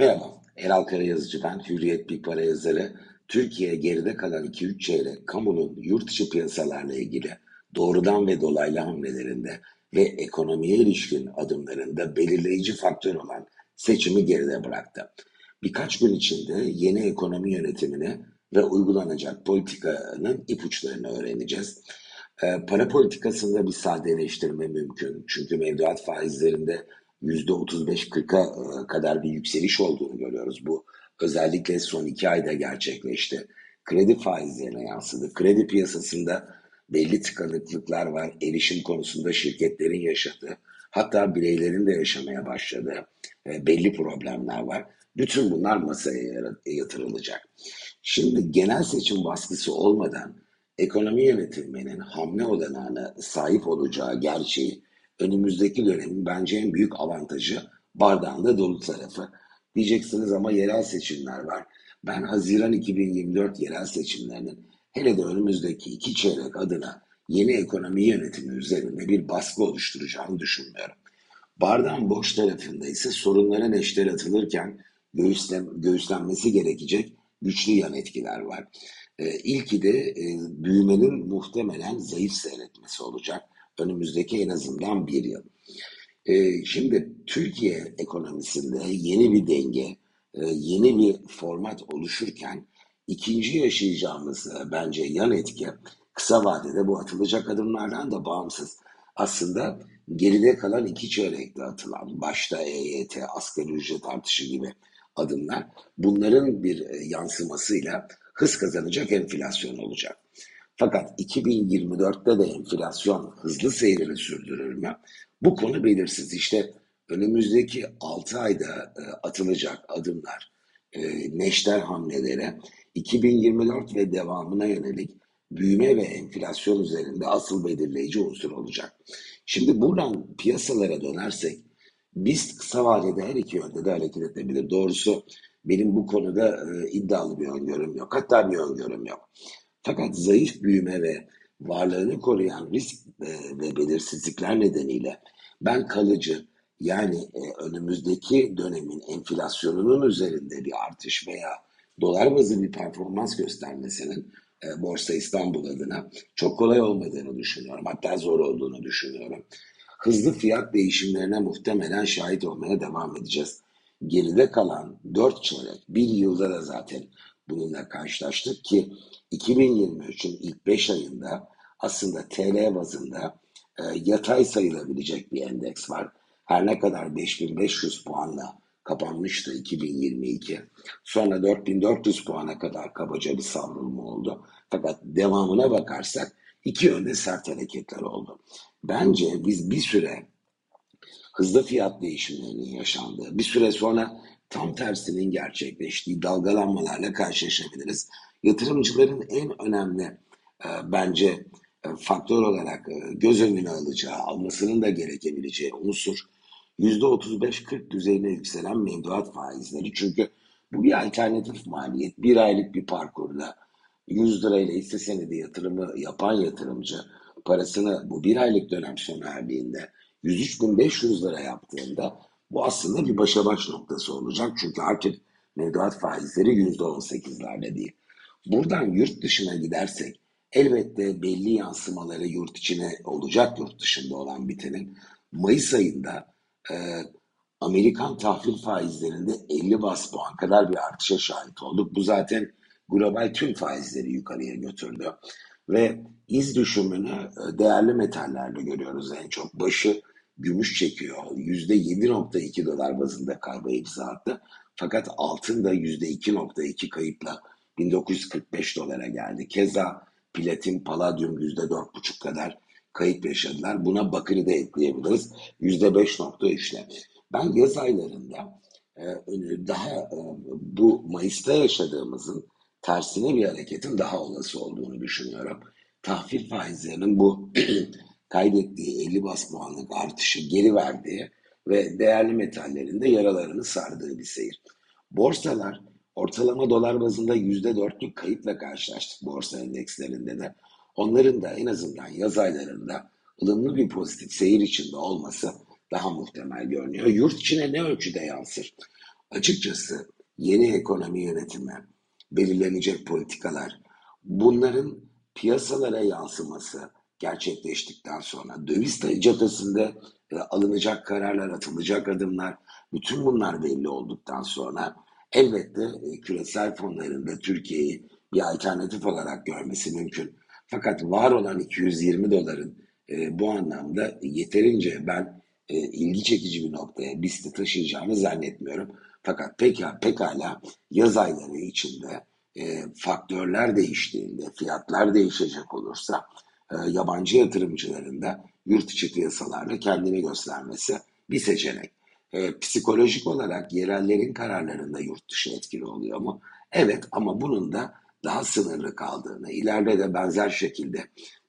Merhaba, Eral Karayazıcı ben, Hürriyet Bir Para yazarı. Türkiye geride kalan 2-3 çeyrek kamunun yurt dışı piyasalarla ilgili doğrudan ve dolaylı hamlelerinde ve ekonomiye ilişkin adımlarında belirleyici faktör olan seçimi geride bıraktı. Birkaç gün içinde yeni ekonomi yönetimini ve uygulanacak politikanın ipuçlarını öğreneceğiz. Ee, para politikasında bir sadeleştirme mümkün. Çünkü mevduat faizlerinde %35-40'a e, kadar bir yükseliş olduğunu görüyoruz. Bu özellikle son iki ayda gerçekleşti. Kredi faizlerine yansıdı. Kredi piyasasında belli tıkanıklıklar var. Erişim konusunda şirketlerin yaşadığı, hatta bireylerin de yaşamaya başladığı e, belli problemler var. Bütün bunlar masaya yatırılacak. Şimdi genel seçim baskısı olmadan ekonomi yönetiminin hamle olanağına sahip olacağı gerçeği önümüzdeki dönemin bence en büyük avantajı bardağın da dolu tarafı. Diyeceksiniz ama yerel seçimler var. Ben Haziran 2024 yerel seçimlerinin hele de önümüzdeki iki çeyrek adına yeni ekonomi yönetimi üzerinde bir baskı oluşturacağını düşünmüyorum. Bardağın boş tarafında ise sorunlara neşter atılırken göğüslen, göğüslenmesi gerekecek güçlü yan etkiler var. Ee, ilki de e, büyümenin muhtemelen zayıf seyretmesi olacak önümüzdeki en azından bir yıl. E, şimdi Türkiye ekonomisinde yeni bir denge, e, yeni bir format oluşurken ikinci yaşayacağımız e, bence yan etki kısa vadede bu atılacak adımlardan da bağımsız. Aslında geride kalan iki çeyrekte atılan, başta EYT, asgari ücret artışı gibi adımlar bunların bir e, yansımasıyla hız kazanacak enflasyon olacak. Fakat 2024'te de enflasyon hızlı seyrini sürdürür mü? Bu konu belirsiz. İşte önümüzdeki 6 ayda e, atılacak adımlar, e, neşter hamlelere 2024 ve devamına yönelik büyüme ve enflasyon üzerinde asıl belirleyici unsur olacak. Şimdi buradan piyasalara dönersek biz kısa vadede her iki yönde de hareket edebilir. Doğrusu benim bu konuda e, iddialı bir öngörüm yok. Hatta bir öngörüm yok. Fakat zayıf büyüme ve varlığını koruyan risk e, ve belirsizlikler nedeniyle ben kalıcı yani e, önümüzdeki dönemin enflasyonunun üzerinde bir artış veya dolar bazı bir performans göstermesinin e, Borsa İstanbul adına çok kolay olmadığını düşünüyorum. Hatta zor olduğunu düşünüyorum. Hızlı fiyat değişimlerine muhtemelen şahit olmaya devam edeceğiz. Geride kalan 4 çeyrek, bir yılda da zaten bununla karşılaştık ki 2023'ün ilk 5 ayında aslında TL bazında e, yatay sayılabilecek bir endeks var. Her ne kadar 5500 puanla kapanmıştı 2022. Sonra 4400 puana kadar kabaca bir savrulma oldu. Fakat devamına bakarsak iki yönde sert hareketler oldu. Bence biz bir süre hızlı fiyat değişimlerinin yaşandığı, bir süre sonra tam tersinin gerçekleştiği dalgalanmalarla karşılaşabiliriz. Yatırımcıların en önemli e, bence e, faktör olarak e, göz önüne alacağı, almasının da gerekebileceği unsur %35-40 düzeyine yükselen mevduat faizleri. Çünkü bu bir alternatif maliyet. Bir aylık bir parkurda 100 lirayla hisse senedi yatırımı yapan yatırımcı parasını bu bir aylık dönem sona erdiğinde 103.500 lira yaptığında bu aslında bir başa baş noktası olacak. Çünkü artık mevduat faizleri %18'lerde değil. Buradan yurt dışına gidersek elbette belli yansımaları yurt içine olacak yurt dışında olan bitenin. Mayıs ayında e, Amerikan tahvil faizlerinde 50 bas puan kadar bir artışa şahit olduk. Bu zaten global tüm faizleri yukarıya götürdü. Ve iz düşümünü e, değerli metallerde görüyoruz en çok. Başı gümüş çekiyor. %7.2 dolar bazında kayba imza attı. Fakat altın da %2.2 kayıpla 1945 dolara geldi. Keza platin, paladyum %4.5 kadar kayıp yaşadılar. Buna bakırı da ekleyebiliriz. %5.3'le. Ben yaz aylarında e, daha e, bu Mayıs'ta yaşadığımızın tersine bir hareketin daha olası olduğunu düşünüyorum. Tahvil faizlerinin bu kaydettiği 50 bas puanlık artışı geri verdiği ve değerli metallerin de yaralarını sardığı bir seyir. Borsalar ortalama dolar bazında %4'lük kayıpla karşılaştık borsa endekslerinde de. Onların da en azından yaz aylarında ılımlı bir pozitif seyir içinde olması daha muhtemel görünüyor. Yurt içine ne ölçüde yansır? Açıkçası yeni ekonomi yönetimi, belirlenecek politikalar, bunların piyasalara yansıması gerçekleştikten sonra döviz cephesinde e, alınacak kararlar, atılacak adımlar, bütün bunlar belli olduktan sonra elbette e, küresel fonlarında Türkiye'yi bir alternatif olarak görmesi mümkün. Fakat var olan 220 doların e, bu anlamda yeterince ben e, ilgi çekici bir noktaya BIST'i taşıyacağını zannetmiyorum. Fakat pekala, pekala yaz ayları içinde e, faktörler değiştiğinde, fiyatlar değişecek olursa e, yabancı yatırımcıların da yurt içi piyasalarda kendini göstermesi bir seçenek. E, psikolojik olarak yerellerin kararlarında yurt dışı etkili oluyor mu? Evet ama bunun da daha sınırlı kaldığını, ileride de benzer şekilde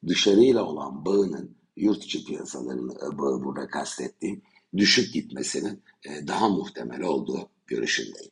dışarıyla olan bağının yurt içi piyasalarının e, bağı burada kastettiğim düşük gitmesinin e, daha muhtemel olduğu görüşündeyim.